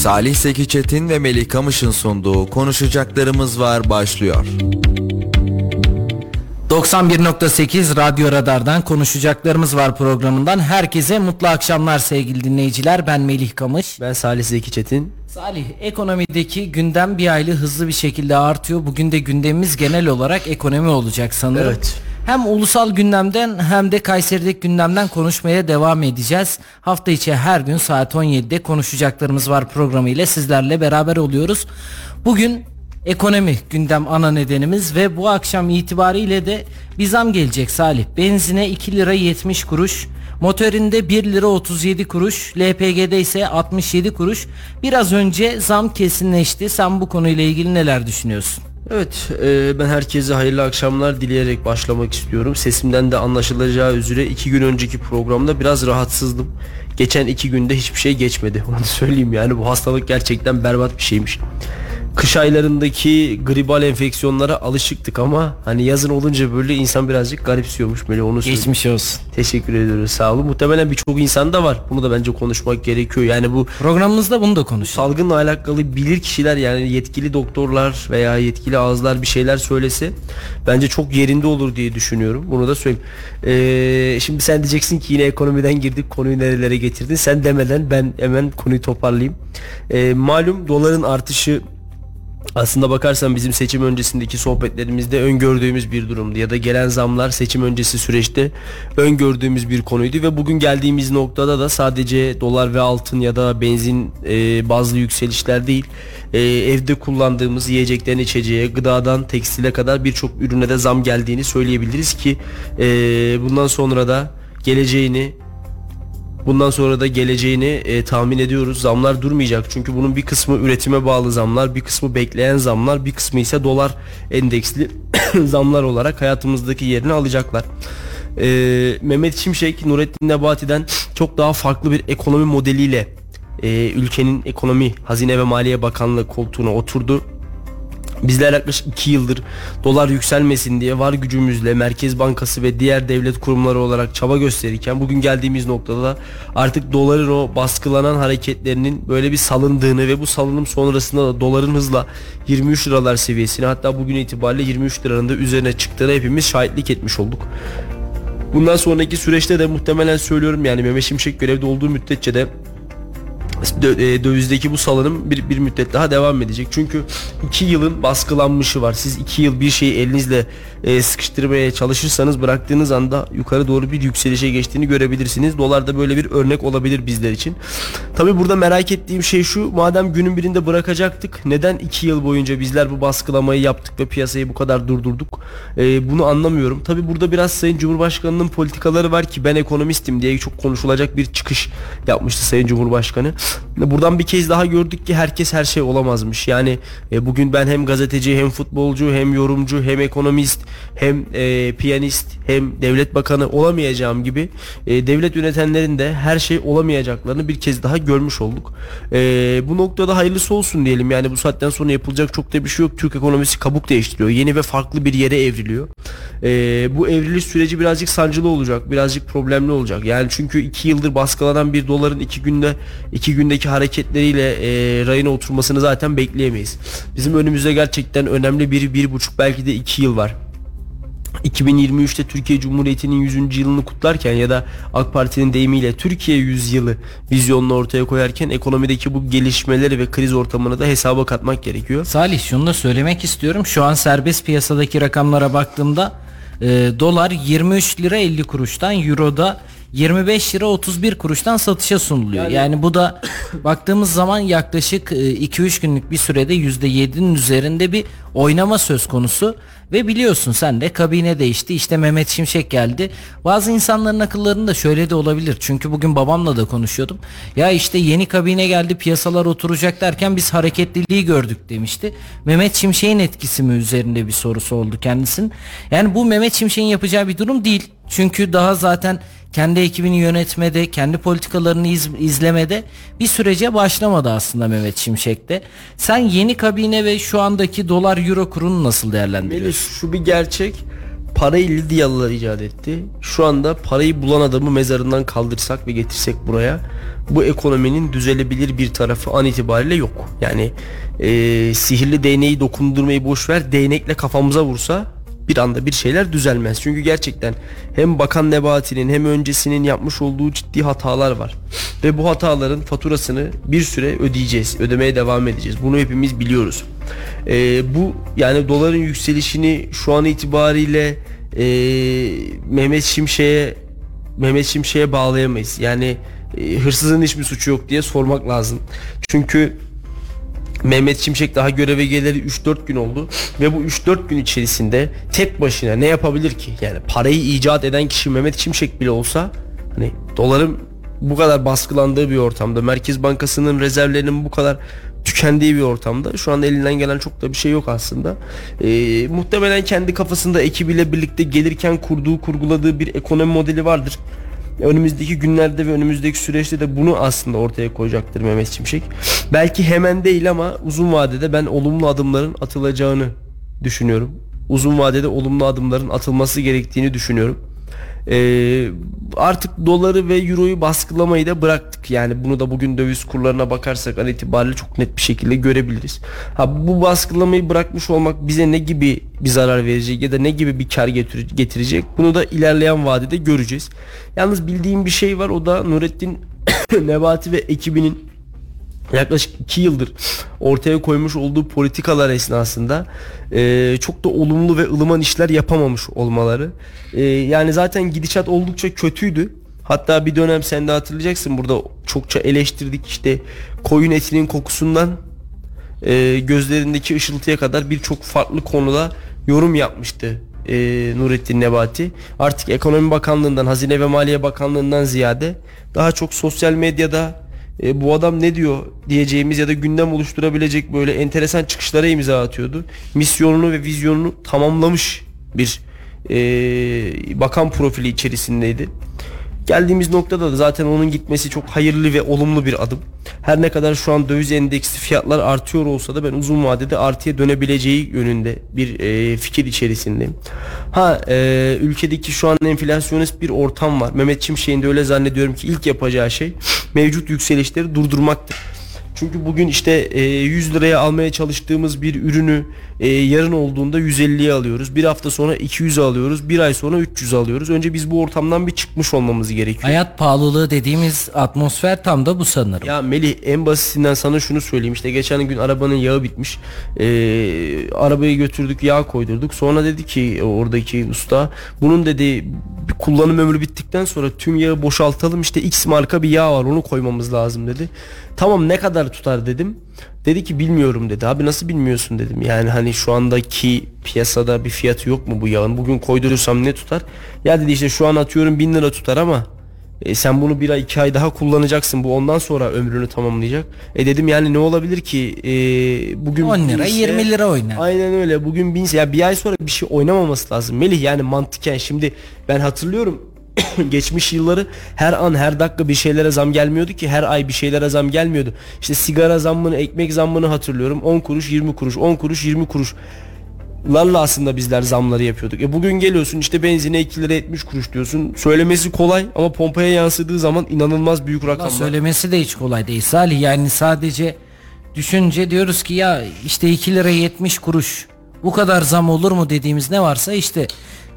Salih Seki Çetin ve Melih Kamış'ın sunduğu Konuşacaklarımız Var başlıyor. 91.8 Radyo Radar'dan konuşacaklarımız var programından. Herkese mutlu akşamlar sevgili dinleyiciler. Ben Melih Kamış. Ben Salih Zeki Çetin. Salih, ekonomideki gündem bir aylı hızlı bir şekilde artıyor. Bugün de gündemimiz genel olarak ekonomi olacak sanırım. Evet. Hem ulusal gündemden hem de Kayseri'deki gündemden konuşmaya devam edeceğiz. Hafta içi her gün saat 17'de konuşacaklarımız var programı ile sizlerle beraber oluyoruz. Bugün ekonomi gündem ana nedenimiz ve bu akşam itibariyle de bir zam gelecek Salih. Benzine 2 lira 70 kuruş, motorinde 1 lira 37 kuruş, LPG'de ise 67 kuruş. Biraz önce zam kesinleşti. Sen bu konuyla ilgili neler düşünüyorsun? Evet e, ben herkese hayırlı akşamlar dileyerek başlamak istiyorum. Sesimden de anlaşılacağı üzere iki gün önceki programda biraz rahatsızdım. Geçen iki günde hiçbir şey geçmedi. Onu söyleyeyim yani bu hastalık gerçekten berbat bir şeymiş. Kış aylarındaki gribal enfeksiyonlara alışıktık ama hani yazın olunca böyle insan birazcık garipsiyormuş böyle onu söyleyeyim. Geçmiş olsun. Teşekkür ediyoruz sağ olun. Muhtemelen birçok insan da var. Bunu da bence konuşmak gerekiyor. Yani bu Programımızda bunu da konuşalım. salgınla alakalı bilir kişiler yani yetkili doktorlar veya yetkili ağızlar bir şeyler söylese bence çok yerinde olur diye düşünüyorum. Bunu da söyleyeyim. Ee, şimdi sen diyeceksin ki yine ekonomiden girdik konuyu nerelere getirdin. Sen demeden ben hemen konuyu toparlayayım. Ee, malum doların artışı aslında bakarsan bizim seçim öncesindeki sohbetlerimizde öngördüğümüz bir durumdu ya da gelen zamlar seçim öncesi süreçte öngördüğümüz bir konuydu ve bugün geldiğimiz noktada da sadece dolar ve altın ya da benzin e, bazlı yükselişler değil e, evde kullandığımız yiyecekten içeceğe gıdadan tekstile kadar birçok ürüne de zam geldiğini söyleyebiliriz ki e, bundan sonra da geleceğini Bundan sonra da geleceğini e, tahmin ediyoruz. Zamlar durmayacak. Çünkü bunun bir kısmı üretime bağlı zamlar, bir kısmı bekleyen zamlar, bir kısmı ise dolar endeksli zamlar olarak hayatımızdaki yerini alacaklar. E, Mehmet Şimşek, Nurettin Nebati'den çok daha farklı bir ekonomi modeliyle e, ülkenin ekonomi, hazine ve maliye bakanlığı koltuğuna oturdu. Bizler yaklaşık 2 yıldır dolar yükselmesin diye var gücümüzle Merkez Bankası ve diğer devlet kurumları olarak çaba gösterirken bugün geldiğimiz noktada da artık doların o baskılanan hareketlerinin böyle bir salındığını ve bu salınım sonrasında da doların hızla 23 liralar seviyesine hatta bugün itibariyle 23 liranın da üzerine çıktığına hepimiz şahitlik etmiş olduk. Bundan sonraki süreçte de muhtemelen söylüyorum yani Mehmet Şimşek görevde olduğu müddetçe de dövizdeki bu salınım bir, bir müddet daha devam edecek. Çünkü iki yılın baskılanmışı var. Siz iki yıl bir şeyi elinizle e, sıkıştırmaya çalışırsanız bıraktığınız anda yukarı doğru bir yükselişe geçtiğini görebilirsiniz. Dolar da böyle bir örnek olabilir bizler için. Tabi burada merak ettiğim şey şu. Madem günün birinde bırakacaktık neden iki yıl boyunca bizler bu baskılamayı yaptık ve piyasayı bu kadar durdurduk? E, bunu anlamıyorum. Tabi burada biraz Sayın Cumhurbaşkanı'nın politikaları var ki ben ekonomistim diye çok konuşulacak bir çıkış yapmıştı Sayın Cumhurbaşkanı. Buradan bir kez daha gördük ki herkes her şey olamazmış. Yani e, bugün ben hem gazeteci hem futbolcu hem yorumcu hem ekonomist hem e, piyanist hem devlet bakanı olamayacağım gibi e, devlet yönetenlerin de her şey olamayacaklarını bir kez daha görmüş olduk. E, bu noktada hayırlısı olsun diyelim. Yani bu saatten sonra yapılacak çok da bir şey yok. Türk ekonomisi kabuk değiştiriyor. Yeni ve farklı bir yere evriliyor. E, bu evriliş süreci birazcık sancılı olacak. Birazcık problemli olacak. Yani çünkü iki yıldır baskılanan bir doların iki günde iki gündeki hareketleriyle e, rayına oturmasını zaten bekleyemeyiz. Bizim önümüzde gerçekten önemli bir, bir buçuk belki de iki yıl var. 2023'te Türkiye Cumhuriyeti'nin 100. yılını kutlarken ya da AK Parti'nin deyimiyle Türkiye 100 yılı vizyonunu ortaya koyarken ekonomideki bu gelişmeleri ve kriz ortamını da hesaba katmak gerekiyor. Salih şunu da söylemek istiyorum. Şu an serbest piyasadaki rakamlara baktığımda e, dolar 23 lira 50 kuruştan, euro da 25 lira 31 kuruştan satışa sunuluyor. Yani, yani bu da baktığımız zaman yaklaşık 2-3 günlük bir sürede %7'nin üzerinde bir oynama söz konusu. Ve biliyorsun sen de kabine değişti işte Mehmet Şimşek geldi. Bazı insanların akıllarında şöyle de olabilir. Çünkü bugün babamla da konuşuyordum. Ya işte yeni kabine geldi piyasalar oturacak derken biz hareketliliği gördük demişti. Mehmet Şimşek'in etkisi mi üzerinde bir sorusu oldu kendisinin. Yani bu Mehmet Şimşek'in yapacağı bir durum değil. Çünkü daha zaten kendi ekibini yönetmede, kendi politikalarını iz, izlemede bir sürece başlamadı aslında Mehmet Şimşek'te. Sen yeni kabine ve şu andaki dolar euro kurunu nasıl değerlendiriyorsun? Melis şu bir gerçek. parayı Lidyalılar icat etti. Şu anda parayı bulan adamı mezarından kaldırsak ve getirsek buraya bu ekonominin düzelebilir bir tarafı an itibariyle yok. Yani e, sihirli değneği dokundurmayı boş ver değnekle kafamıza vursa bir anda bir şeyler düzelmez. Çünkü gerçekten hem Bakan Nebati'nin hem öncesinin yapmış olduğu ciddi hatalar var. Ve bu hataların faturasını bir süre ödeyeceğiz. Ödemeye devam edeceğiz. Bunu hepimiz biliyoruz. Ee, bu yani doların yükselişini şu an itibariyle e, Mehmet Şimşek'e Mehmet Şimşek'e bağlayamayız. Yani e, hırsızın hiçbir suçu yok diye sormak lazım. Çünkü Mehmet Şimşek daha göreve geleli 3-4 gün oldu ve bu 3-4 gün içerisinde tek başına ne yapabilir ki? Yani parayı icat eden kişi Mehmet Şimşek bile olsa hani doların bu kadar baskılandığı bir ortamda Merkez Bankası'nın rezervlerinin bu kadar tükendiği bir ortamda şu anda elinden gelen çok da bir şey yok aslında. Ee, muhtemelen kendi kafasında ekibiyle birlikte gelirken kurduğu kurguladığı bir ekonomi modeli vardır. Önümüzdeki günlerde ve önümüzdeki süreçte de bunu aslında ortaya koyacaktır Mehmet Şimşek. Belki hemen değil ama uzun vadede ben olumlu adımların atılacağını düşünüyorum. Uzun vadede olumlu adımların atılması gerektiğini düşünüyorum. Ee, artık doları ve euroyu baskılamayı da bıraktık. Yani bunu da bugün döviz kurlarına bakarsak an itibariyle çok net bir şekilde görebiliriz. Ha bu baskılamayı bırakmış olmak bize ne gibi bir zarar verecek ya da ne gibi bir kar getirecek bunu da ilerleyen vadede göreceğiz. Yalnız bildiğim bir şey var o da Nurettin Nebati ve ekibinin yaklaşık 2 yıldır ortaya koymuş olduğu politikalar esnasında e, çok da olumlu ve ılıman işler yapamamış olmaları. E, yani zaten gidişat oldukça kötüydü. Hatta bir dönem sen de hatırlayacaksın burada çokça eleştirdik işte koyun etinin kokusundan e, gözlerindeki ışıltıya kadar birçok farklı konuda yorum yapmıştı e, Nurettin Nebati. Artık Ekonomi Bakanlığı'ndan, Hazine ve Maliye Bakanlığı'ndan ziyade daha çok sosyal medyada e, bu adam ne diyor diyeceğimiz ya da gündem oluşturabilecek böyle enteresan çıkışlara imza atıyordu. Misyonunu ve vizyonunu tamamlamış bir e, bakan profili içerisindeydi. Geldiğimiz noktada da zaten onun gitmesi çok hayırlı ve olumlu bir adım. Her ne kadar şu an döviz endeksi fiyatlar artıyor olsa da ben uzun vadede artıya dönebileceği yönünde bir e, fikir içerisindeyim. Ha e, ülkedeki şu an enflasyonist bir ortam var. Mehmet Çimşek'in de öyle zannediyorum ki ilk yapacağı şey mevcut yükselişleri durdurmaktır. Çünkü bugün işte e, 100 liraya almaya çalıştığımız bir ürünü e, yarın olduğunda 150'ye alıyoruz. Bir hafta sonra 200 alıyoruz. Bir ay sonra 300 alıyoruz. Önce biz bu ortamdan bir çıkmış olmamız gerekiyor. Hayat pahalılığı dediğimiz atmosfer tam da bu sanırım. Ya Melih en basitinden sana şunu söyleyeyim. İşte geçen gün arabanın yağı bitmiş. E, arabayı götürdük yağ koydurduk. Sonra dedi ki oradaki usta bunun dedi kullanım ömrü bittikten sonra tüm yağı boşaltalım. İşte X marka bir yağ var onu koymamız lazım dedi. Tamam ne kadar tutar dedim. Dedi ki bilmiyorum dedi. Abi nasıl bilmiyorsun dedim. Yani hani şu andaki piyasada bir fiyatı yok mu bu yağın? Bugün koydurursam ne tutar? Ya dedi işte şu an atıyorum bin lira tutar ama e, sen bunu bir ay iki ay daha kullanacaksın. Bu ondan sonra ömrünü tamamlayacak. E dedim yani ne olabilir ki? E, bugün 10 lira binse, 20 lira oynar. Aynen öyle. Bugün binse ya bir ay sonra bir şey oynamaması lazım. Melih yani mantıken şimdi ben hatırlıyorum geçmiş yılları her an her dakika bir şeylere zam gelmiyordu ki her ay bir şeylere zam gelmiyordu. İşte sigara zammını, ekmek zammını hatırlıyorum. 10 kuruş, 20 kuruş, 10 kuruş, 20 kuruş larla aslında bizler zamları yapıyorduk. E bugün geliyorsun işte benzine 2 lira 70 kuruş diyorsun. Söylemesi kolay ama pompaya yansıdığı zaman inanılmaz büyük rakamlar. Söylemesi de hiç kolay değil Salih. Yani sadece düşünce diyoruz ki ya işte 2 lira 70 kuruş bu kadar zam olur mu dediğimiz ne varsa işte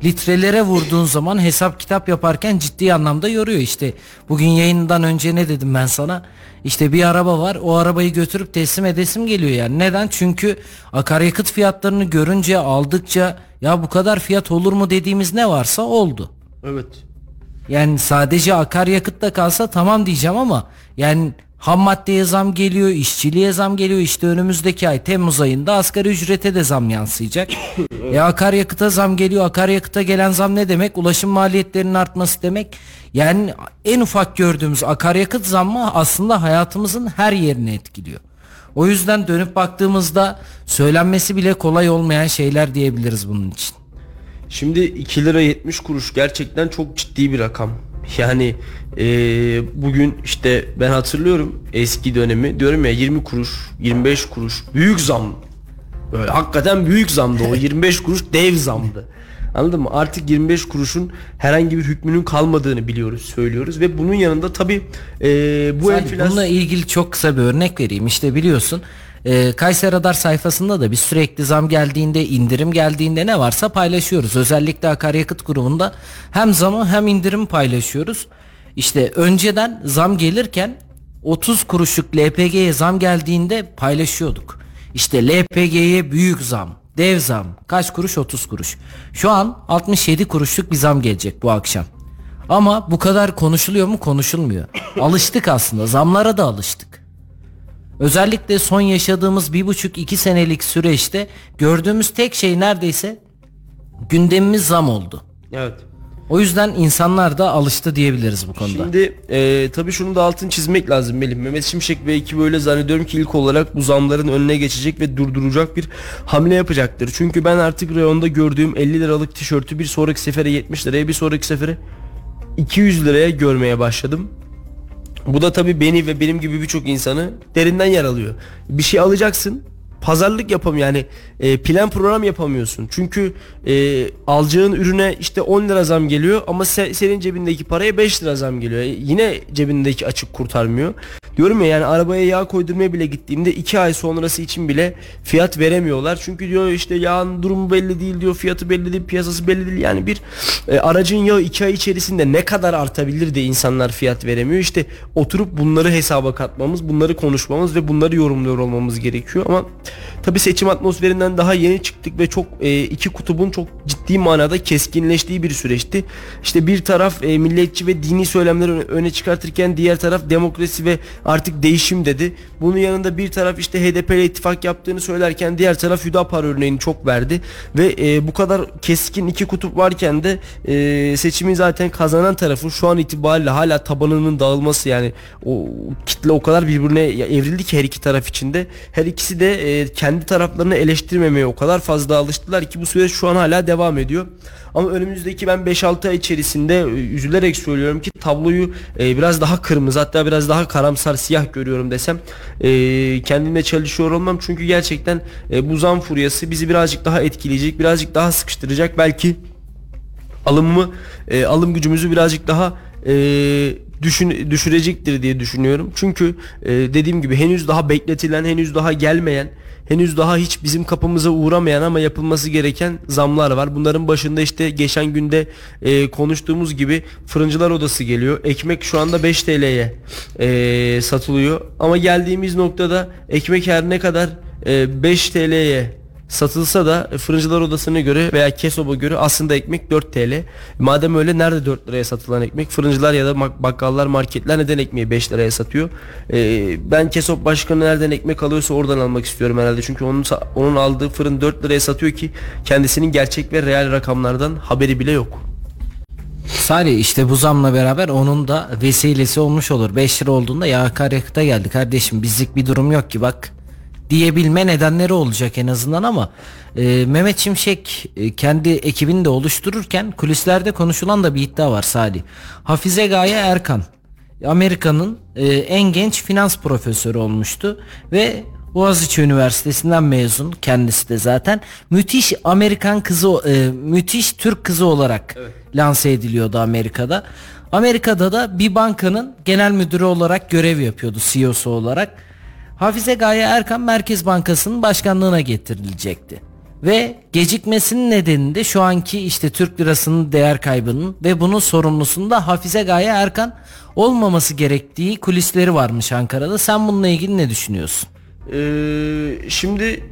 litrelere vurduğun zaman hesap kitap yaparken ciddi anlamda yoruyor işte. Bugün yayından önce ne dedim ben sana? İşte bir araba var o arabayı götürüp teslim edesim geliyor yani. Neden? Çünkü akaryakıt fiyatlarını görünce aldıkça ya bu kadar fiyat olur mu dediğimiz ne varsa oldu. Evet. Yani sadece akaryakıtta kalsa tamam diyeceğim ama yani Ham maddeye zam geliyor, işçiliğe zam geliyor. İşte önümüzdeki ay Temmuz ayında asgari ücrete de zam yansıyacak. e akaryakıta zam geliyor. Akaryakıta gelen zam ne demek? Ulaşım maliyetlerinin artması demek. Yani en ufak gördüğümüz akaryakıt zammı aslında hayatımızın her yerini etkiliyor. O yüzden dönüp baktığımızda söylenmesi bile kolay olmayan şeyler diyebiliriz bunun için. Şimdi 2 lira 70 kuruş gerçekten çok ciddi bir rakam. Yani e, bugün işte ben hatırlıyorum eski dönemi diyorum ya 20 kuruş 25 kuruş büyük zam. Böyle hakikaten büyük zamdı o 25 kuruş dev zamdı. Anladın mı? Artık 25 kuruşun herhangi bir hükmünün kalmadığını biliyoruz, söylüyoruz ve bunun yanında tabii e, bu enflasyon Bununla ilgili çok kısa bir örnek vereyim. İşte biliyorsun e, Kayseri Radar sayfasında da biz sürekli zam geldiğinde, indirim geldiğinde ne varsa paylaşıyoruz. Özellikle akaryakıt grubunda hem zamı hem indirim paylaşıyoruz. İşte önceden zam gelirken 30 kuruşluk LPG'ye zam geldiğinde paylaşıyorduk. İşte LPG'ye büyük zam, dev zam. Kaç kuruş? 30 kuruş. Şu an 67 kuruşluk bir zam gelecek bu akşam. Ama bu kadar konuşuluyor mu? Konuşulmuyor. Alıştık aslında. Zamlara da alıştık. Özellikle son yaşadığımız bir buçuk iki senelik süreçte gördüğümüz tek şey neredeyse gündemimiz zam oldu. Evet. O yüzden insanlar da alıştı diyebiliriz bu konuda. Şimdi e, tabii şunu da altın çizmek lazım Melih. Mehmet Şimşek ve ekibi öyle zannediyorum ki ilk olarak bu zamların önüne geçecek ve durduracak bir hamle yapacaktır. Çünkü ben artık reyonda gördüğüm 50 liralık tişörtü bir sonraki sefere 70 liraya bir sonraki sefere 200 liraya görmeye başladım. Bu da tabii beni ve benim gibi birçok insanı derinden yaralıyor. Bir şey alacaksın pazarlık yapam yani e, plan program yapamıyorsun. Çünkü e, alacağın ürüne işte 10 lira zam geliyor ama se- senin cebindeki paraya 5 lira zam geliyor. E, yine cebindeki açık kurtarmıyor. Diyorum ya yani arabaya yağ koydurmaya bile gittiğimde 2 ay sonrası için bile fiyat veremiyorlar. Çünkü diyor işte yağın durumu belli değil diyor fiyatı belli değil piyasası belli değil. Yani bir e, aracın yağı 2 ay içerisinde ne kadar artabilir de insanlar fiyat veremiyor. İşte oturup bunları hesaba katmamız bunları konuşmamız ve bunları yorumluyor olmamız gerekiyor ama Tabi seçim atmosferinden daha yeni çıktık ve çok e, iki kutubun çok ciddi manada keskinleştiği bir süreçti. İşte bir taraf e, milliyetçi ve dini söylemleri öne, çıkartırken diğer taraf demokrasi ve artık değişim dedi. Bunun yanında bir taraf işte HDP ile ittifak yaptığını söylerken diğer taraf Hüdapar örneğini çok verdi ve e, bu kadar keskin iki kutup varken de e, seçimi zaten kazanan tarafın şu an itibariyle hala tabanının dağılması yani o kitle o kadar birbirine evrildi ki her iki taraf içinde. Her ikisi de e, kendi taraflarını eleştirmemeye o kadar fazla alıştılar ki bu süreç şu an hala devam ediyor. Ama önümüzdeki ben 5-6 ay içerisinde e, üzülerek söylüyorum ki tabloyu e, biraz daha kırmızı hatta biraz daha karamsar siyah görüyorum desem e, kendimle çalışıyor olmam. Çünkü gerçekten e, bu zam furyası bizi birazcık daha etkileyecek birazcık daha sıkıştıracak belki alımımı e, alım gücümüzü birazcık daha e, düşün, düşürecektir diye düşünüyorum. Çünkü e, dediğim gibi henüz daha bekletilen, henüz daha gelmeyen, henüz daha hiç bizim kapımıza uğramayan ama yapılması gereken zamlar var. Bunların başında işte geçen günde e, konuştuğumuz gibi fırıncılar odası geliyor. Ekmek şu anda 5 TL'ye e, satılıyor. Ama geldiğimiz noktada ekmek her ne kadar e, 5 TL'ye satılsa da fırıncılar odasına göre veya Kesob'a göre aslında ekmek 4 TL. Madem öyle nerede 4 liraya satılan ekmek? Fırıncılar ya da bakkallar, marketler neden ekmeği 5 liraya satıyor? Ee, ben Kesob başkanı nereden ekmek alıyorsa oradan almak istiyorum herhalde. Çünkü onun onun aldığı fırın 4 liraya satıyor ki kendisinin gerçek ve real rakamlardan haberi bile yok. Salih işte bu zamla beraber onun da vesilesi olmuş olur. 5 lira olduğunda ya akaryakıta geldi kardeşim bizlik bir durum yok ki bak diyebilme nedenleri olacak en azından ama e, Mehmet Şimşek e, kendi ekibini de oluştururken kulislerde konuşulan da bir iddia var Salih. Hafize Gaye Erkan Amerika'nın e, en genç finans profesörü olmuştu ve Boğaziçi Üniversitesi'nden mezun kendisi de zaten müthiş Amerikan kızı e, müthiş Türk kızı olarak evet. lanse ediliyordu Amerika'da. Amerika'da da bir bankanın genel müdürü olarak görev yapıyordu CEO'su olarak. Hafize Gaye Erkan Merkez Bankası'nın başkanlığına getirilecekti. Ve gecikmesinin nedeni de şu anki işte Türk lirasının değer kaybının ve bunun sorumlusunda Hafize Gaye Erkan olmaması gerektiği kulisleri varmış Ankara'da. Sen bununla ilgili ne düşünüyorsun? Ee, şimdi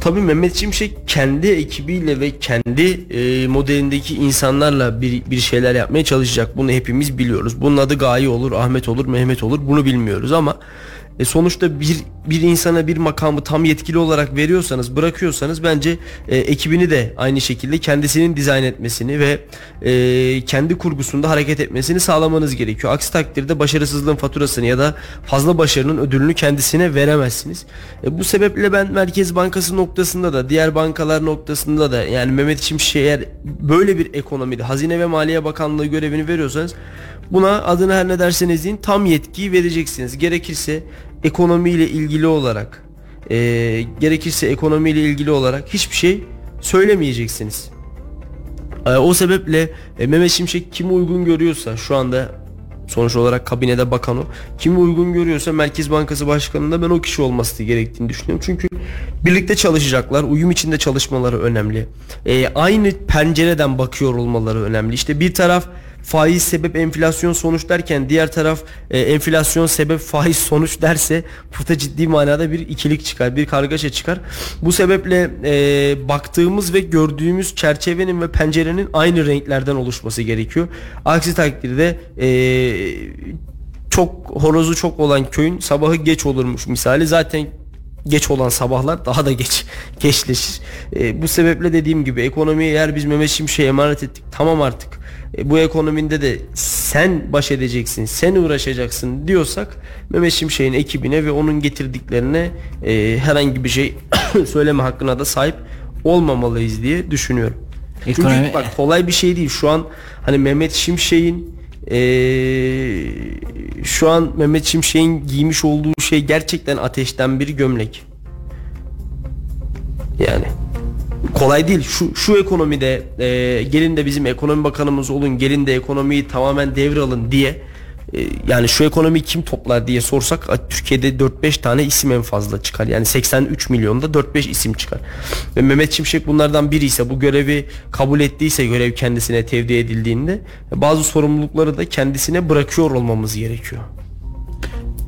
tabii Mehmet Şimşek kendi ekibiyle ve kendi e, modelindeki insanlarla bir, bir şeyler yapmaya çalışacak. Bunu hepimiz biliyoruz. Bunun adı Gaye olur, Ahmet olur, Mehmet olur. Bunu bilmiyoruz ama e sonuçta bir bir insana bir makamı tam yetkili olarak veriyorsanız, bırakıyorsanız bence e, ekibini de aynı şekilde kendisinin dizayn etmesini ve e, kendi kurgusunda hareket etmesini sağlamanız gerekiyor. Aksi takdirde başarısızlığın faturasını ya da fazla başarının ödülünü kendisine veremezsiniz. E, bu sebeple ben Merkez Bankası noktasında da diğer bankalar noktasında da yani Mehmet Şimşek eğer böyle bir ekonomide Hazine ve Maliye Bakanlığı görevini veriyorsanız Buna adını her ne derseniz deyin tam yetkiyi vereceksiniz. Gerekirse ekonomiyle ilgili olarak e, gerekirse ekonomiyle ilgili olarak hiçbir şey söylemeyeceksiniz. E, o sebeple e, Mehmet Şimşek kimi uygun görüyorsa şu anda sonuç olarak kabinede bakan o. Kimi uygun görüyorsa Merkez Bankası Başkanı'nda ben o kişi olması gerektiğini düşünüyorum. Çünkü birlikte çalışacaklar. Uyum içinde çalışmaları önemli. E, aynı pencereden bakıyor olmaları önemli. İşte bir taraf faiz sebep enflasyon sonuç derken diğer taraf e, enflasyon sebep faiz sonuç derse burada ciddi manada bir ikilik çıkar, bir kargaşa çıkar. Bu sebeple e, baktığımız ve gördüğümüz çerçevenin ve pencerenin aynı renklerden oluşması gerekiyor. Aksi takdirde e, çok horozu çok olan köyün sabahı geç olurmuş misali zaten geç olan sabahlar daha da geç geçleşir. E, bu sebeple dediğim gibi ekonomiye eğer biz Mehmet Şimşek'e emanet ettik tamam artık bu ekonominde de sen baş edeceksin, sen uğraşacaksın diyorsak Mehmet Şimşek'in ekibine ve onun getirdiklerine e, herhangi bir şey söyleme hakkına da sahip olmamalıyız diye düşünüyorum. Ekonomi- Çünkü bak kolay bir şey değil. Şu an hani Mehmet Şimşek'in e, şu an Mehmet Şimşek'in giymiş olduğu şey gerçekten ateşten bir gömlek. Yani kolay değil. Şu şu ekonomide e, gelin de bizim ekonomi bakanımız olun, gelin de ekonomiyi tamamen devralın diye e, yani şu ekonomiyi kim toplar diye sorsak Türkiye'de 4-5 tane isim en fazla çıkar. Yani 83 milyonda 4-5 isim çıkar. Ve Mehmet Şimşek bunlardan biri ise bu görevi kabul ettiyse görev kendisine tevdi edildiğinde bazı sorumlulukları da kendisine bırakıyor olmamız gerekiyor.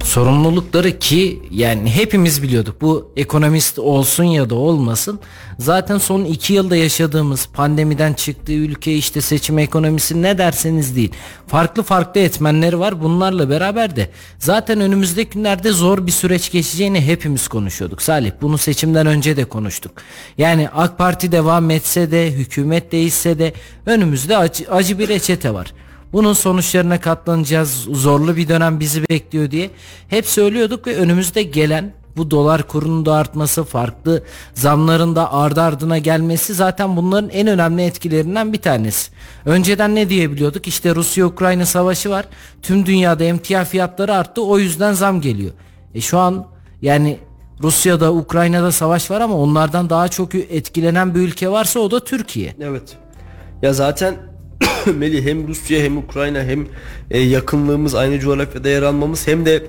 Sorumlulukları ki yani hepimiz biliyorduk bu ekonomist olsun ya da olmasın zaten son iki yılda yaşadığımız pandemiden çıktığı ülke işte seçim ekonomisi ne derseniz değil. Farklı farklı etmenleri var bunlarla beraber de. Zaten önümüzdeki günlerde zor bir süreç geçeceğini hepimiz konuşuyorduk. Salih bunu seçimden önce de konuştuk. Yani AK Parti devam etse de hükümet değişse de önümüzde acı, acı bir reçete var bunun sonuçlarına katlanacağız. Zorlu bir dönem bizi bekliyor diye hep söylüyorduk ve önümüzde gelen bu dolar kurunun da artması, farklı zamların da ardı ardına gelmesi zaten bunların en önemli etkilerinden bir tanesi. Önceden ne diyebiliyorduk? İşte Rusya-Ukrayna savaşı var. Tüm dünyada emtia fiyatları arttı. O yüzden zam geliyor. E şu an yani Rusya'da, Ukrayna'da savaş var ama onlardan daha çok etkilenen bir ülke varsa o da Türkiye. Evet. Ya zaten Melih hem Rusya hem Ukrayna hem e, yakınlığımız aynı coğrafyada yer almamız hem de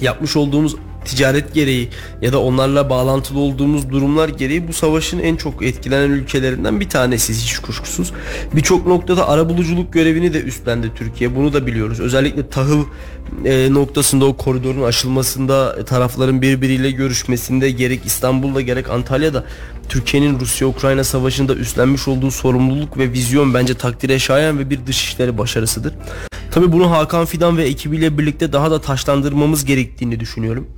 yapmış olduğumuz ticaret gereği ya da onlarla bağlantılı olduğumuz durumlar gereği bu savaşın en çok etkilenen ülkelerinden bir tanesi hiç kuşkusuz. Birçok noktada arabuluculuk görevini de üstlendi Türkiye. Bunu da biliyoruz. Özellikle tahıl e, noktasında o koridorun aşılmasında e, tarafların birbiriyle görüşmesinde gerek İstanbul'da gerek Antalya'da Türkiye'nin Rusya-Ukrayna savaşında üstlenmiş olduğu sorumluluk ve vizyon bence takdire şayan ve bir dışişleri başarısıdır. Tabii bunu Hakan Fidan ve ekibiyle birlikte daha da taşlandırmamız gerektiğini düşünüyorum.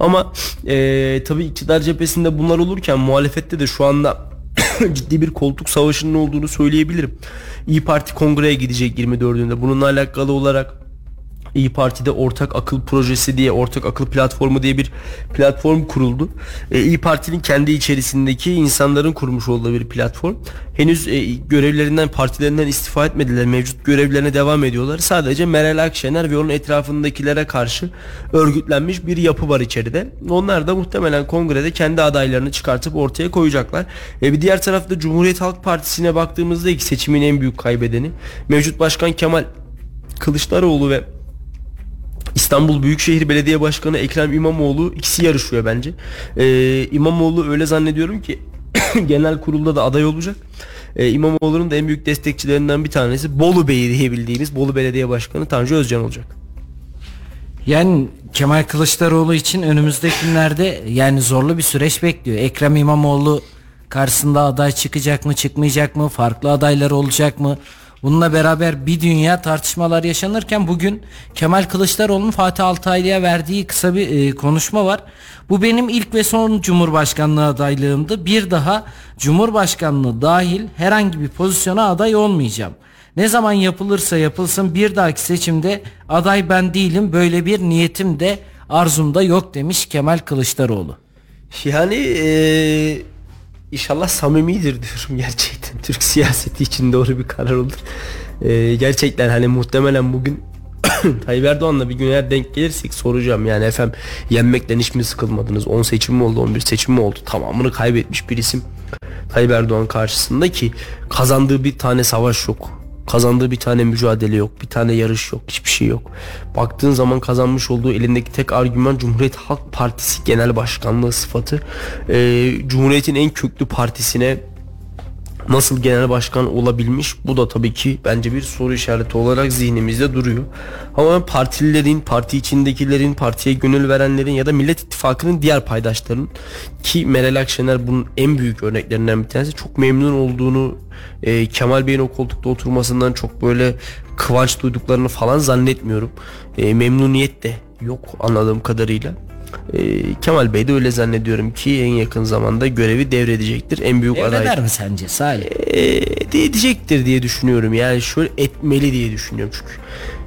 Ama e, tabii iktidar cephesinde bunlar olurken muhalefette de şu anda ciddi bir koltuk savaşının olduğunu söyleyebilirim. İyi Parti kongreye gidecek 24'ünde. Bununla alakalı olarak İyi Parti'de ortak akıl projesi diye ortak akıl platformu diye bir platform kuruldu. E, İyi Parti'nin kendi içerisindeki insanların kurmuş olduğu bir platform. Henüz e, görevlerinden partilerinden istifa etmediler. Mevcut görevlerine devam ediyorlar. Sadece Meral Akşener ve onun etrafındakilere karşı örgütlenmiş bir yapı var içeride. Onlar da muhtemelen kongrede kendi adaylarını çıkartıp ortaya koyacaklar. E, bir diğer tarafta Cumhuriyet Halk Partisi'ne baktığımızda ilk seçimin en büyük kaybedeni mevcut başkan Kemal Kılıçdaroğlu ve İstanbul Büyükşehir Belediye Başkanı Ekrem İmamoğlu ikisi yarışıyor bence. Ee, İmamoğlu öyle zannediyorum ki genel kurulda da aday olacak. Ee, İmamoğlu'nun da en büyük destekçilerinden bir tanesi Bolu Bey diye bildiğimiz Bolu Belediye Başkanı Tanju Özcan olacak. Yani Kemal Kılıçdaroğlu için önümüzdeki günlerde yani zorlu bir süreç bekliyor. Ekrem İmamoğlu karşısında aday çıkacak mı çıkmayacak mı farklı adaylar olacak mı? Bununla beraber bir dünya tartışmalar yaşanırken bugün Kemal Kılıçdaroğlu'nun Fatih Altaylı'ya verdiği kısa bir e, konuşma var. Bu benim ilk ve son Cumhurbaşkanlığı adaylığımdı. Bir daha Cumhurbaşkanlığı dahil herhangi bir pozisyona aday olmayacağım. Ne zaman yapılırsa yapılsın bir dahaki seçimde aday ben değilim böyle bir niyetim de arzum da yok demiş Kemal Kılıçdaroğlu. Yani ee, inşallah samimidir diyorum gerçekten. Türk siyaseti için doğru bir karar olur. Ee, gerçekten hani muhtemelen bugün Tayyip Erdoğan'la bir gün eğer denk gelirsek soracağım yani efendim yenmekten hiç mi sıkılmadınız 10 seçim mi oldu 11 seçim mi oldu tamamını kaybetmiş bir isim Tayyip Erdoğan karşısında ki kazandığı bir tane savaş yok. Kazandığı bir tane mücadele yok. Bir tane yarış yok. Hiçbir şey yok. Baktığın zaman kazanmış olduğu elindeki tek argüman Cumhuriyet Halk Partisi Genel Başkanlığı sıfatı. Ee, Cumhuriyet'in en köklü partisine nasıl genel başkan olabilmiş bu da tabii ki bence bir soru işareti olarak zihnimizde duruyor. Ama partililerin, parti içindekilerin, partiye gönül verenlerin ya da Millet İttifakı'nın diğer paydaşlarının ki Meral Akşener bunun en büyük örneklerinden bir tanesi çok memnun olduğunu e, Kemal Bey'in o koltukta oturmasından çok böyle kıvanç duyduklarını falan zannetmiyorum. E, memnuniyet de yok anladığım kadarıyla. E, Kemal Bey de öyle zannediyorum ki en yakın zamanda görevi devredecektir. En büyük aday Devreder mi sence Salih? e, de edecektir diye düşünüyorum. Yani şöyle etmeli diye düşünüyorum çünkü.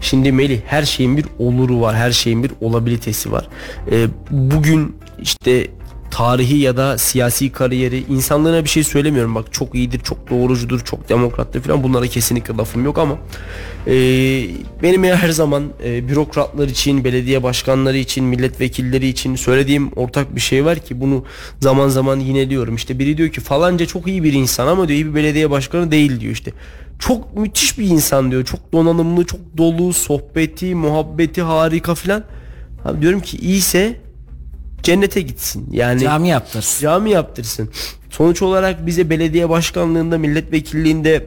Şimdi Melih her şeyin bir oluru var. Her şeyin bir olabilitesi var. E, bugün işte tarihi ya da siyasi kariyeri insanlığına bir şey söylemiyorum. Bak çok iyidir çok doğrucudur çok demokrattır falan. Bunlara kesinlikle lafım yok ama e, benim her zaman e, bürokratlar için belediye başkanları için milletvekilleri için söylediğim ortak bir şey var ki bunu zaman zaman yineliyorum işte biri diyor ki falanca çok iyi bir insan ama diyor iyi bir belediye başkanı değil diyor işte. Çok müthiş bir insan diyor. Çok donanımlı çok dolu sohbeti muhabbeti harika filan. Diyorum ki iyiyse cennete gitsin. Yani Cami yaptırsın. cami yaptırsın. Sonuç olarak bize belediye başkanlığında, milletvekilliğinde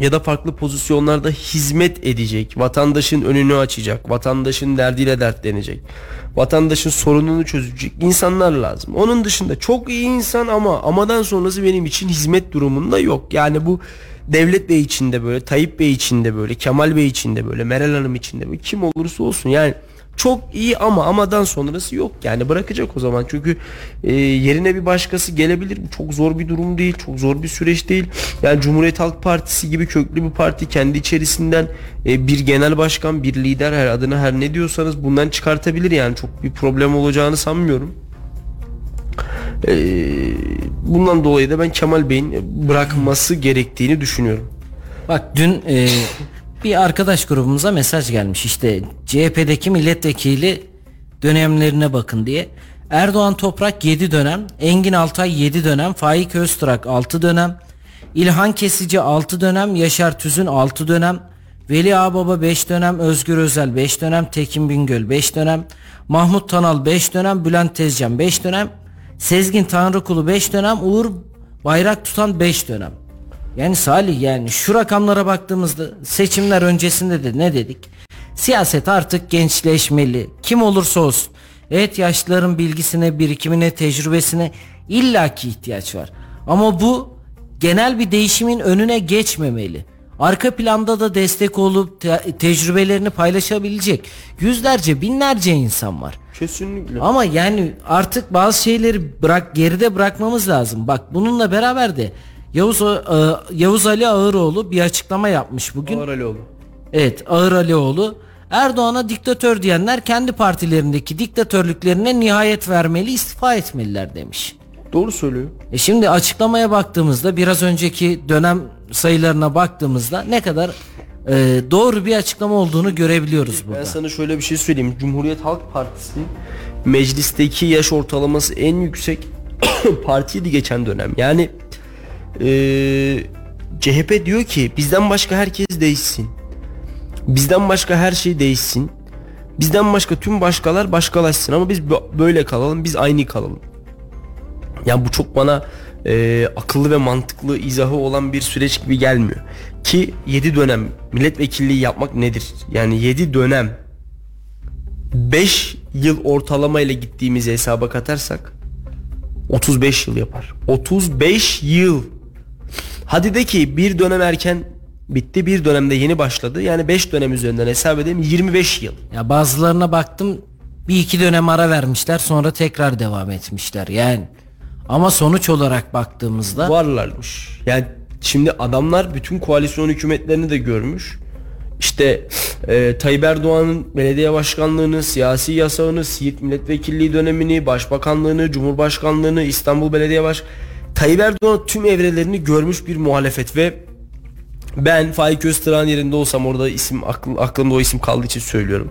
ya da farklı pozisyonlarda hizmet edecek, vatandaşın önünü açacak, vatandaşın derdiyle dertlenecek, vatandaşın sorununu çözecek insanlar lazım. Onun dışında çok iyi insan ama amadan sonrası benim için hizmet durumunda yok. Yani bu Devlet Bey için de böyle, Tayyip Bey için de böyle, Kemal Bey için de böyle, Meral Hanım için de böyle kim olursa olsun yani çok iyi ama amadan sonrası yok. Yani bırakacak o zaman. Çünkü e, yerine bir başkası gelebilir. Çok zor bir durum değil çok zor bir süreç değil. Yani Cumhuriyet Halk Partisi gibi köklü bir parti kendi içerisinden e, bir genel başkan bir lider her adına her ne diyorsanız bundan çıkartabilir. Yani çok bir problem olacağını sanmıyorum. E, bundan dolayı da ben Kemal Bey'in bırakması gerektiğini düşünüyorum. Bak dün e, bir arkadaş grubumuza mesaj gelmiş işte CHP'deki milletvekili dönemlerine bakın diye. Erdoğan Toprak 7 dönem, Engin Altay 7 dönem, Faik Öztürk 6 dönem, İlhan Kesici 6 dönem, Yaşar Tüzün 6 dönem, Veli Ağbaba 5 dönem, Özgür Özel 5 dönem, Tekin Bingöl 5 dönem, Mahmut Tanal 5 dönem, Bülent Tezcan 5 dönem, Sezgin Tanrıkulu 5 dönem, Uğur Bayrak Tutan 5 dönem. Yani Salih yani şu rakamlara baktığımızda seçimler öncesinde de ne dedik? Siyaset artık gençleşmeli. Kim olursa olsun. Evet yaşlıların bilgisine, birikimine, tecrübesine illaki ihtiyaç var. Ama bu genel bir değişimin önüne geçmemeli. Arka planda da destek olup te- tecrübelerini paylaşabilecek yüzlerce, binlerce insan var. kesinlikle Ama yani artık bazı şeyleri bırak geride bırakmamız lazım. Bak bununla beraber de Yavuz e, Yavuz Ali Ağıroğlu bir açıklama yapmış bugün. Ağır Alioğlu. Evet Ağır Alioğlu Erdoğan'a diktatör diyenler kendi partilerindeki diktatörlüklerine nihayet vermeli, istifa etmeliler demiş. doğru söylüyor E şimdi açıklamaya baktığımızda biraz önceki dönem sayılarına baktığımızda ne kadar e, doğru bir açıklama olduğunu görebiliyoruz Ben burada. sana şöyle bir şey söyleyeyim. Cumhuriyet Halk Partisi meclisteki yaş ortalaması en yüksek partiydi geçen dönem. Yani eee, CHP diyor ki bizden başka herkes değişsin. Bizden başka her şey değişsin. Bizden başka tüm başkalar başkalaşsın ama biz bö- böyle kalalım, biz aynı kalalım. Yani bu çok bana e, akıllı ve mantıklı izahı olan bir süreç gibi gelmiyor. Ki 7 dönem milletvekilliği yapmak nedir? Yani 7 dönem 5 yıl ortalama ile gittiğimizi hesaba katarsak 35 yıl yapar. 35 yıl. Hadi de ki bir dönem erken bitti bir dönemde yeni başladı. Yani 5 dönem üzerinden hesap edelim 25 yıl. Ya bazılarına baktım bir iki dönem ara vermişler sonra tekrar devam etmişler yani. Ama sonuç olarak baktığımızda varlarmış. Yani şimdi adamlar bütün koalisyon hükümetlerini de görmüş. İşte e, Tayyip Erdoğan'ın belediye başkanlığını, siyasi yasağını, Siirt milletvekilliği dönemini, başbakanlığını, cumhurbaşkanlığını, İstanbul Belediye Baş Tayyip Erdoğan tüm evrelerini görmüş bir muhalefet ve ben Faik Öztürk'ün yerinde olsam orada isim akl- aklımda o isim kaldığı için söylüyorum.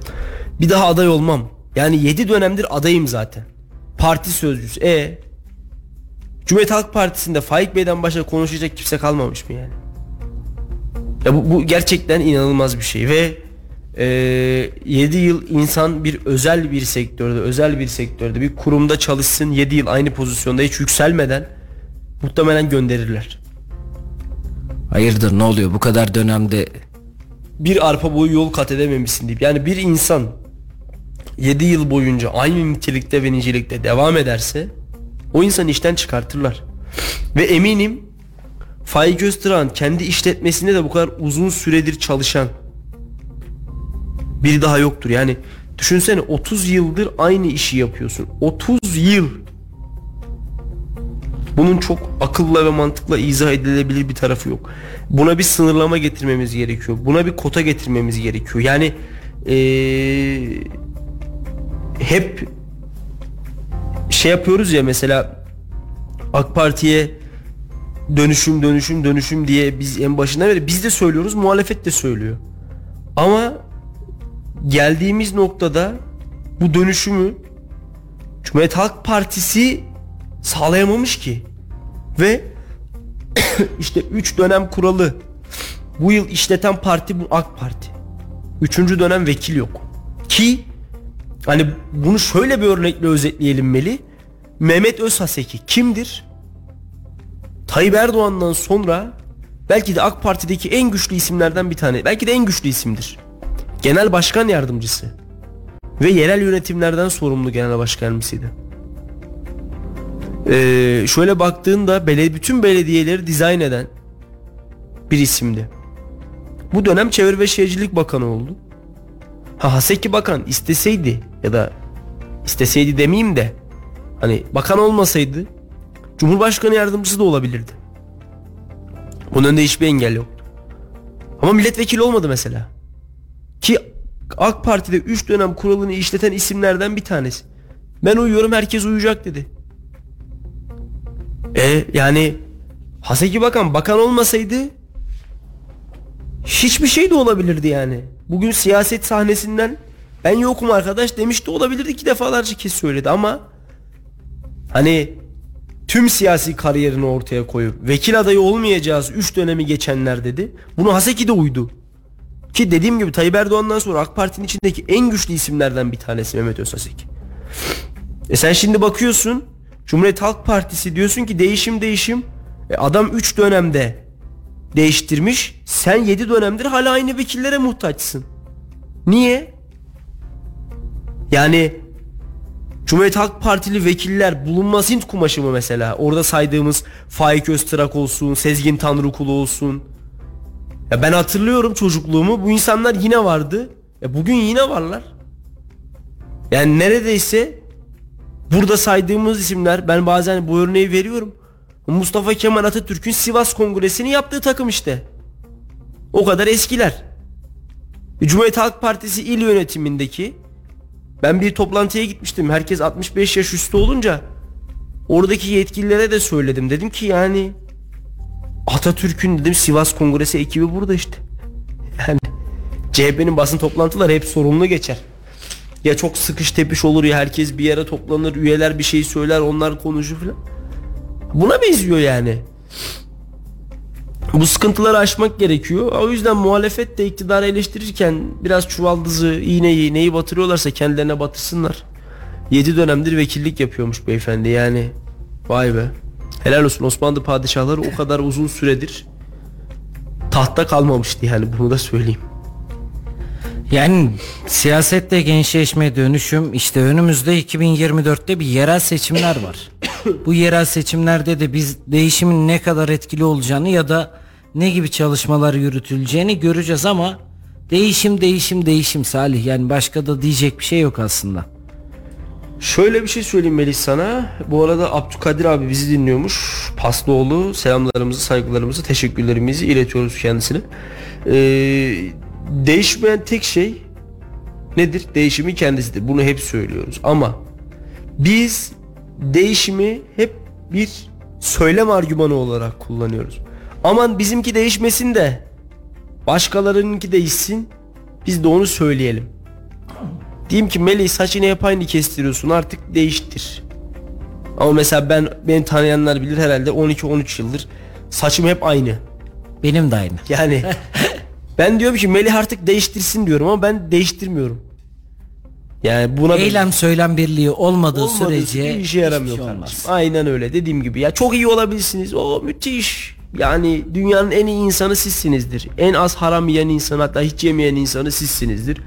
Bir daha aday olmam. Yani 7 dönemdir adayım zaten. Parti sözcüsü. E Cumhuriyet Halk Partisi'nde Faik Bey'den başka konuşacak kimse kalmamış mı yani? Ya bu, bu gerçekten inanılmaz bir şey ve e, 7 yıl insan bir özel bir sektörde, özel bir sektörde bir kurumda çalışsın 7 yıl aynı pozisyonda hiç yükselmeden muhtemelen gönderirler. Hayırdır ne oluyor bu kadar dönemde Bir arpa boyu yol kat edememişsin deyip yani bir insan 7 yıl boyunca aynı nitelikte ve nicelikte devam ederse o insanı işten çıkartırlar. Ve eminim Faik Öztürk'ün kendi işletmesinde de bu kadar uzun süredir çalışan biri daha yoktur. Yani düşünsene 30 yıldır aynı işi yapıyorsun. 30 yıl. Bunun çok akılla ve mantıkla izah edilebilir bir tarafı yok. Buna bir sınırlama getirmemiz gerekiyor. Buna bir kota getirmemiz gerekiyor. Yani ee, hep şey yapıyoruz ya mesela AK Parti'ye dönüşüm dönüşüm dönüşüm diye biz en başından beri biz de söylüyoruz muhalefet de söylüyor. Ama geldiğimiz noktada bu dönüşümü Cumhuriyet Halk Partisi sağlayamamış ki. Ve işte 3 dönem kuralı bu yıl işleten parti bu AK Parti. Üçüncü dönem vekil yok. Ki hani bunu şöyle bir örnekle özetleyelim Meli. Mehmet Özhaseki kimdir? Tayyip Erdoğan'dan sonra belki de AK Parti'deki en güçlü isimlerden bir tane. Belki de en güçlü isimdir. Genel Başkan Yardımcısı. Ve yerel yönetimlerden sorumlu Genel Başkan Yardımcısıydı. Ee, şöyle baktığında belediye, bütün belediyeleri dizayn eden bir isimdi. Bu dönem Çevre ve Şehircilik Bakanı oldu. Ha Haseki Bakan isteseydi ya da isteseydi demeyeyim de hani bakan olmasaydı Cumhurbaşkanı yardımcısı da olabilirdi. Bunun önünde hiçbir engel yoktu. Ama milletvekili olmadı mesela. Ki AK Parti'de 3 dönem kuralını işleten isimlerden bir tanesi. Ben uyuyorum herkes uyuyacak dedi. E yani Haseki Bakan bakan olmasaydı hiçbir şey de olabilirdi yani. Bugün siyaset sahnesinden ben yokum arkadaş demiş de olabilirdi ki defalarca kez söyledi ama hani tüm siyasi kariyerini ortaya koyup vekil adayı olmayacağız 3 dönemi geçenler dedi. Bunu Haseki de uydu. Ki dediğim gibi Tayyip Erdoğan'dan sonra AK Parti'nin içindeki en güçlü isimlerden bir tanesi Mehmet Özhaseki. E sen şimdi bakıyorsun Cumhuriyet Halk Partisi diyorsun ki değişim değişim. E adam 3 dönemde değiştirmiş. Sen 7 dönemdir hala aynı vekillere muhtaçsın. Niye? Yani Cumhuriyet Halk Partili vekiller bulunmaz Hint kumaşı mı mesela? Orada saydığımız Faik Öztrak olsun, Sezgin Tanrıkulu olsun. Ya ben hatırlıyorum çocukluğumu. Bu insanlar yine vardı. Ya bugün yine varlar. Yani neredeyse burada saydığımız isimler ben bazen bu örneği veriyorum. Mustafa Kemal Atatürk'ün Sivas Kongresi'ni yaptığı takım işte. O kadar eskiler. Cumhuriyet Halk Partisi il yönetimindeki ben bir toplantıya gitmiştim. Herkes 65 yaş üstü olunca oradaki yetkililere de söyledim. Dedim ki yani Atatürk'ün dedim Sivas Kongresi ekibi burada işte. Yani CHP'nin basın toplantıları hep sorumlu geçer. Ya çok sıkış tepiş olur ya herkes bir yere toplanır, üyeler bir şey söyler, onlar konuşur falan. Buna benziyor yani. Bu sıkıntıları aşmak gerekiyor. O yüzden muhalefet de iktidarı eleştirirken biraz çuvaldızı, iğneyi, neyi batırıyorlarsa kendilerine batırsınlar. 7 dönemdir vekillik yapıyormuş beyefendi yani. Vay be. Helal olsun Osmanlı padişahları o kadar uzun süredir tahta kalmamıştı yani bunu da söyleyeyim. Yani siyasette gençleşme dönüşüm işte önümüzde 2024'te bir yerel seçimler var. Bu yerel seçimlerde de biz değişimin ne kadar etkili olacağını ya da ne gibi çalışmalar yürütüleceğini göreceğiz ama değişim değişim değişim Salih yani başka da diyecek bir şey yok aslında. Şöyle bir şey söyleyeyim Melih sana. Bu arada Abdülkadir abi bizi dinliyormuş. Paslıoğlu selamlarımızı, saygılarımızı, teşekkürlerimizi iletiyoruz kendisine. Ee, değişmeyen tek şey nedir? Değişimi kendisidir. Bunu hep söylüyoruz. Ama biz değişimi hep bir söylem argümanı olarak kullanıyoruz. Aman bizimki değişmesin de başkalarınınki değişsin. Biz de onu söyleyelim. Diyeyim ki Melih saçını hep aynı kestiriyorsun artık değiştir. Ama mesela ben beni tanıyanlar bilir herhalde 12-13 yıldır saçım hep aynı. Benim de aynı. Yani ben diyorum ki Melih artık değiştirsin diyorum ama ben değiştirmiyorum. Yani buna Eylem söylem birliği olmadığı, olmadığı sürece işe yaramıyor hiçbir şey kardeşim. olmaz. Aynen öyle dediğim gibi. Ya çok iyi olabilirsiniz. O müthiş. Yani dünyanın en iyi insanı sizsinizdir. En az haram yiyen insan hatta hiç yemeyen insanı sizsinizdir.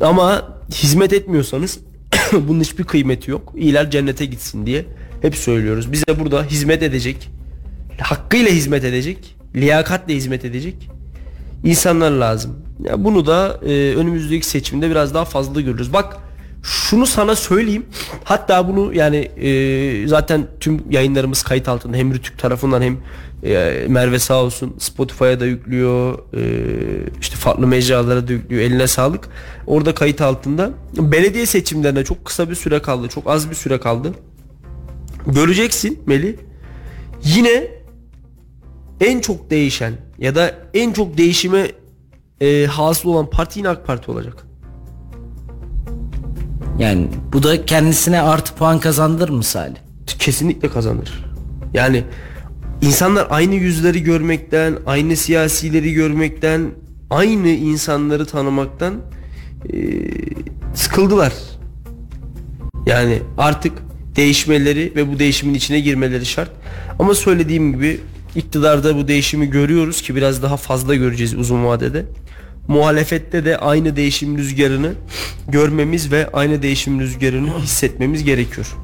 Ama hizmet etmiyorsanız bunun hiçbir kıymeti yok. İyiler cennete gitsin diye hep söylüyoruz. Bize burada hizmet edecek, hakkıyla hizmet edecek, liyakatle hizmet edecek insanlar lazım. Ya bunu da e, önümüzdeki seçimde biraz daha fazla görürüz. Bak şunu sana söyleyeyim. Hatta bunu yani e, zaten tüm yayınlarımız kayıt altında hem Rütük tarafından hem e, Merve sağ olsun Spotify'a da yüklüyor. e, işte farklı mecralara da yüklüyor. Eline sağlık. Orada kayıt altında. Belediye seçimlerine çok kısa bir süre kaldı. Çok az bir süre kaldı. Göreceksin Meli. Yine en çok değişen ya da en çok değişime e, hasıl olan parti yine AK Parti olacak. Yani bu da kendisine artı puan kazandırır mı Salih? Kesinlikle kazanır. Yani insanlar aynı yüzleri görmekten, aynı siyasileri görmekten, aynı insanları tanımaktan e, sıkıldılar. Yani artık değişmeleri ve bu değişimin içine girmeleri şart. Ama söylediğim gibi iktidarda bu değişimi görüyoruz ki biraz daha fazla göreceğiz uzun vadede. Muhalefette de aynı değişim rüzgarını görmemiz ve aynı değişim rüzgarını hissetmemiz gerekiyor.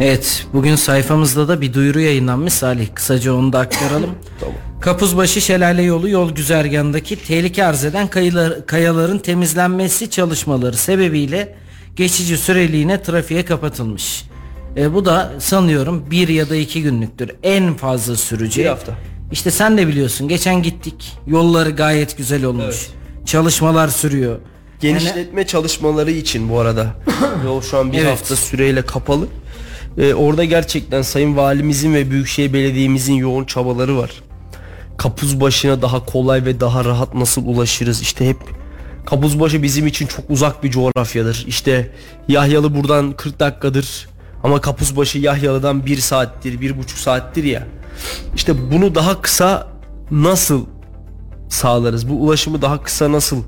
Evet bugün sayfamızda da bir duyuru yayınlanmış Salih kısaca onu da aktaralım. Tamam. Kapuzbaşı Şelale Yolu yol güzergahındaki tehlike arz eden kayılar, kayaların temizlenmesi çalışmaları sebebiyle geçici süreliğine trafiğe kapatılmış. E, bu da sanıyorum bir ya da iki günlüktür. En fazla sürecek. Bir hafta. İşte sen de biliyorsun geçen gittik. Yolları gayet güzel olmuş. Evet. Çalışmalar sürüyor. Yani- Genişletme çalışmaları için bu arada yol şu an bir Evet. hafta süreyle kapalı. Ee, orada gerçekten Sayın Valimizin ve Büyükşehir Belediye'mizin yoğun çabaları var. Kapuzbaşı'na daha kolay ve daha rahat nasıl ulaşırız? İşte hep Kapuzbaşı bizim için çok uzak bir coğrafyadır. İşte Yahyalı buradan 40 dakikadır ama Kapuzbaşı Yahyalı'dan 1 saattir, 1,5 saattir ya. İşte bunu daha kısa nasıl sağlarız? Bu ulaşımı daha kısa nasıl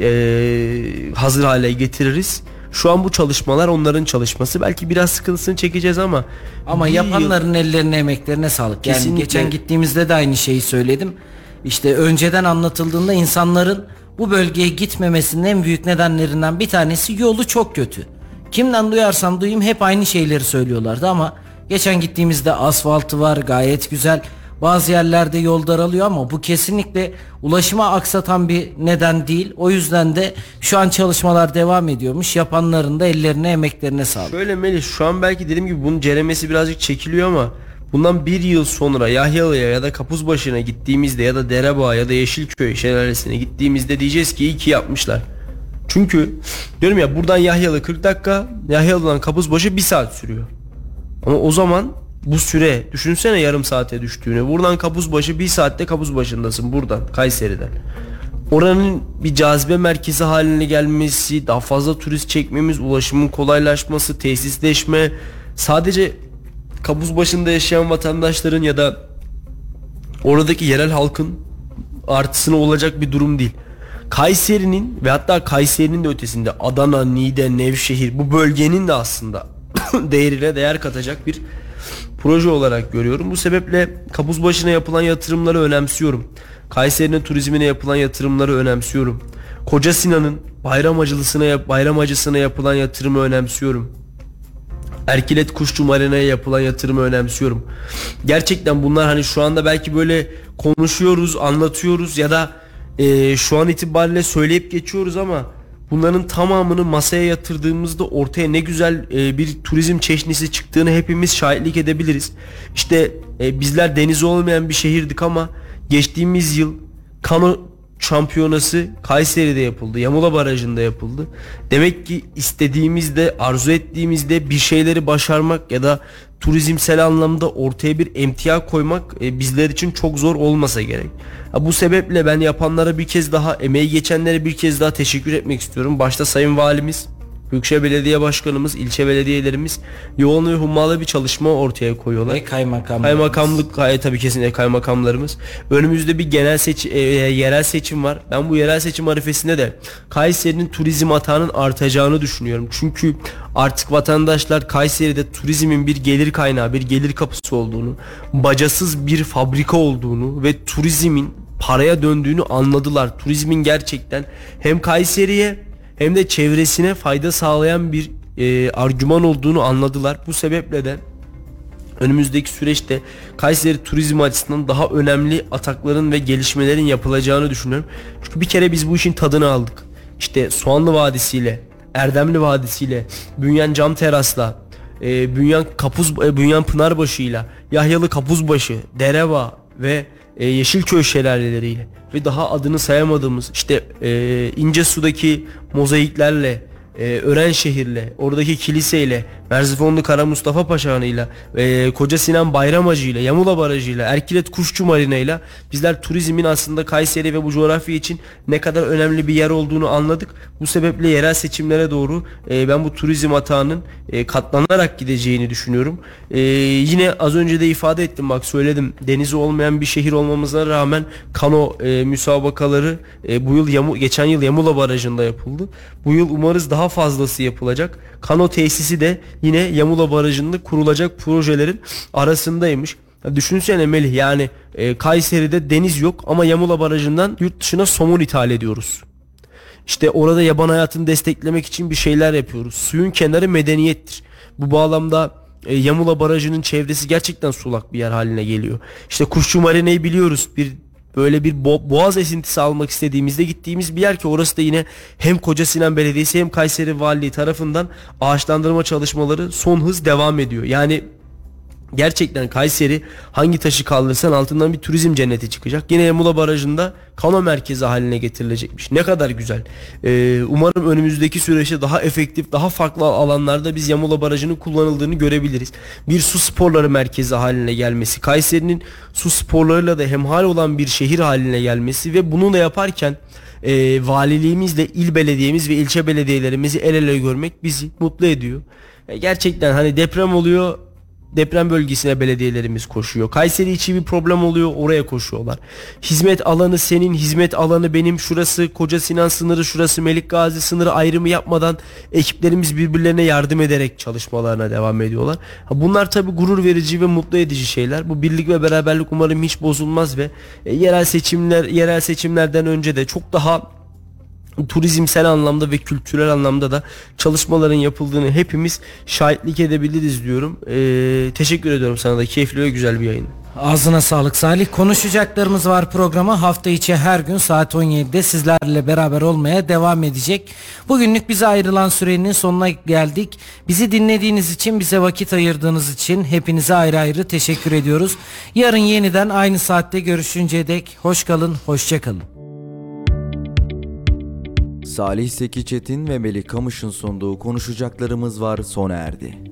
eee, hazır hale getiririz? Şu an bu çalışmalar onların çalışması. Belki biraz sıkıntısını çekeceğiz ama Ama bir yıl- yapanların ellerine emeklerine sağlık. Yani Kesinlikle. geçen gittiğimizde de aynı şeyi söyledim. İşte önceden anlatıldığında insanların bu bölgeye gitmemesinin en büyük nedenlerinden bir tanesi yolu çok kötü. Kimden duyarsam duyayım hep aynı şeyleri söylüyorlardı ama geçen gittiğimizde asfaltı var gayet güzel. Bazı yerlerde yol daralıyor ama bu kesinlikle ulaşıma aksatan bir neden değil. O yüzden de şu an çalışmalar devam ediyormuş. Yapanların da ellerine emeklerine sağlık. Şöyle Melih şu an belki dediğim gibi bunun ceremesi birazcık çekiliyor ama bundan bir yıl sonra Yahyalı'ya ya da Kapuzbaşı'na gittiğimizde ya da Derebağ ya da Yeşilköy şelalesine gittiğimizde diyeceğiz ki iyi ki yapmışlar. Çünkü diyorum ya buradan Yahyalı 40 dakika Yahyalı'dan Kapuzbaşı 1 saat sürüyor. Ama o zaman bu süre düşünsene yarım saate düştüğünü. Buradan Kapuzbaşı 1 saatte Kapuzbaşı'ndasın buradan Kayseri'den. Oranın bir cazibe merkezi haline gelmesi, daha fazla turist çekmemiz, ulaşımın kolaylaşması, tesisleşme, sadece kabuz başında yaşayan vatandaşların ya da oradaki yerel halkın artısına olacak bir durum değil. Kayseri'nin ve hatta Kayseri'nin de ötesinde Adana, Niğde, Nevşehir bu bölgenin de aslında değerine değer katacak bir proje olarak görüyorum. Bu sebeple Kabuzbaşı'na yapılan yatırımları önemsiyorum. Kayseri'nin turizmine yapılan yatırımları önemsiyorum. Koca Sinan'ın Bayramacılısına Bayramacısına yapılan yatırımı önemsiyorum. Erkilet Kuşçu Marina'ya yapılan yatırımı önemsiyorum. Gerçekten bunlar hani şu anda belki böyle konuşuyoruz, anlatıyoruz ya da e, şu an itibariyle söyleyip geçiyoruz ama bunların tamamını masaya yatırdığımızda ortaya ne güzel e, bir turizm çeşnisi çıktığını hepimiz şahitlik edebiliriz. İşte e, bizler denizi olmayan bir şehirdik ama geçtiğimiz yıl kano şampiyonası Kayseri'de yapıldı. Yamula Barajı'nda yapıldı. Demek ki istediğimizde, arzu ettiğimizde bir şeyleri başarmak ya da turizmsel anlamda ortaya bir emtia koymak e, bizler için çok zor olmasa gerek. Ha, bu sebeple ben yapanlara bir kez daha, emeği geçenlere bir kez daha teşekkür etmek istiyorum. Başta Sayın Valimiz Büyükşehir Belediye Başkanımız, ilçe belediyelerimiz yoğun ve hummalı bir çalışma ortaya koyuyorlar. Ve kaymakam. Kaymakamlık e, tabii kesinlikle kaymakamlarımız. Önümüzde bir genel seç e, yerel seçim var. Ben bu yerel seçim arifesinde de Kayseri'nin turizm atağının artacağını düşünüyorum. Çünkü artık vatandaşlar Kayseri'de turizmin bir gelir kaynağı, bir gelir kapısı olduğunu, bacasız bir fabrika olduğunu ve turizmin paraya döndüğünü anladılar. Turizmin gerçekten hem Kayseri'ye hem de çevresine fayda sağlayan bir e, argüman olduğunu anladılar. Bu sebeple de önümüzdeki süreçte Kayseri turizmi açısından daha önemli atakların ve gelişmelerin yapılacağını düşünüyorum. Çünkü bir kere biz bu işin tadını aldık. İşte Soğanlı Vadisi ile, Erdemli Vadisi ile, Bünyan Cam Teras'la, e, Bünyan Kapuz e, Bünyan Pınarbaşı ile, Yahyalı Kapuzbaşı, Dereba ve e, Yeşilköy şelaleleriyle ve daha adını sayamadığımız işte e, İncesu'daki mozaiklerle e, Örenşehir'le, oradaki kiliseyle, Merzifonlu Kara Mustafa Paşa'nıyla, e, Koca Sinan Bayramacı ile, Yamula Barajı ile, Erkilet Kuşçu Marina ile bizler turizmin aslında Kayseri ve bu coğrafya için ne kadar önemli bir yer olduğunu anladık. Bu sebeple yerel seçimlere doğru e, ben bu turizm atağının e, katlanarak gideceğini düşünüyorum. E, yine az önce de ifade ettim bak söyledim denizi olmayan bir şehir olmamıza rağmen kano e, müsabakaları e, bu yıl Yamu, geçen yıl Yamula Barajı'nda yapıldı. Bu yıl umarız daha fazlası yapılacak. Kano tesisi de yine Yamula Barajı'nda kurulacak projelerin arasındaymış. Ya Düşünsene Melih yani e, Kayseri'de deniz yok ama Yamula Barajı'ndan yurt dışına somun ithal ediyoruz. İşte orada yaban hayatını desteklemek için bir şeyler yapıyoruz. Suyun kenarı medeniyettir. Bu bağlamda e, Yamula Barajı'nın çevresi gerçekten sulak bir yer haline geliyor. İşte Kuşçu Marine'yi biliyoruz. Bir böyle bir bo- boğaz esintisi almak istediğimizde gittiğimiz bir yer ki orası da yine hem Koca Sinan Belediyesi hem Kayseri Valiliği tarafından ağaçlandırma çalışmaları son hız devam ediyor. Yani Gerçekten Kayseri hangi taşı kaldırsan altından bir turizm cenneti çıkacak. Yine Yamula Barajı'nda kano merkezi haline getirilecekmiş. Ne kadar güzel. Ee, umarım önümüzdeki süreçte daha efektif, daha farklı alanlarda biz Yamula Barajı'nın kullanıldığını görebiliriz. Bir su sporları merkezi haline gelmesi, Kayseri'nin su sporlarıyla da hemhal olan bir şehir haline gelmesi ve bunu da yaparken e, valiliğimizle il belediyemiz ve ilçe belediyelerimizi el ele görmek bizi mutlu ediyor. E, gerçekten hani deprem oluyor deprem bölgesine belediyelerimiz koşuyor. Kayseri içi bir problem oluyor oraya koşuyorlar. Hizmet alanı senin, hizmet alanı benim. Şurası Koca Sinan sınırı, şurası Melik Gazi sınırı ayrımı yapmadan ekiplerimiz birbirlerine yardım ederek çalışmalarına devam ediyorlar. Bunlar tabi gurur verici ve mutlu edici şeyler. Bu birlik ve beraberlik umarım hiç bozulmaz ve e, yerel seçimler yerel seçimlerden önce de çok daha turizmsel anlamda ve kültürel anlamda da çalışmaların yapıldığını hepimiz şahitlik edebiliriz diyorum. Ee, teşekkür ediyorum sana da keyifli ve güzel bir yayın. Ağzına sağlık Salih. Konuşacaklarımız var programı. Hafta içi her gün saat 17'de sizlerle beraber olmaya devam edecek. Bugünlük bize ayrılan sürenin sonuna geldik. Bizi dinlediğiniz için, bize vakit ayırdığınız için hepinize ayrı ayrı teşekkür ediyoruz. Yarın yeniden aynı saatte görüşünceye dek hoş kalın, hoşça kalın. Salih Seki Çetin ve Melih Kamış'ın sunduğu konuşacaklarımız var sona erdi.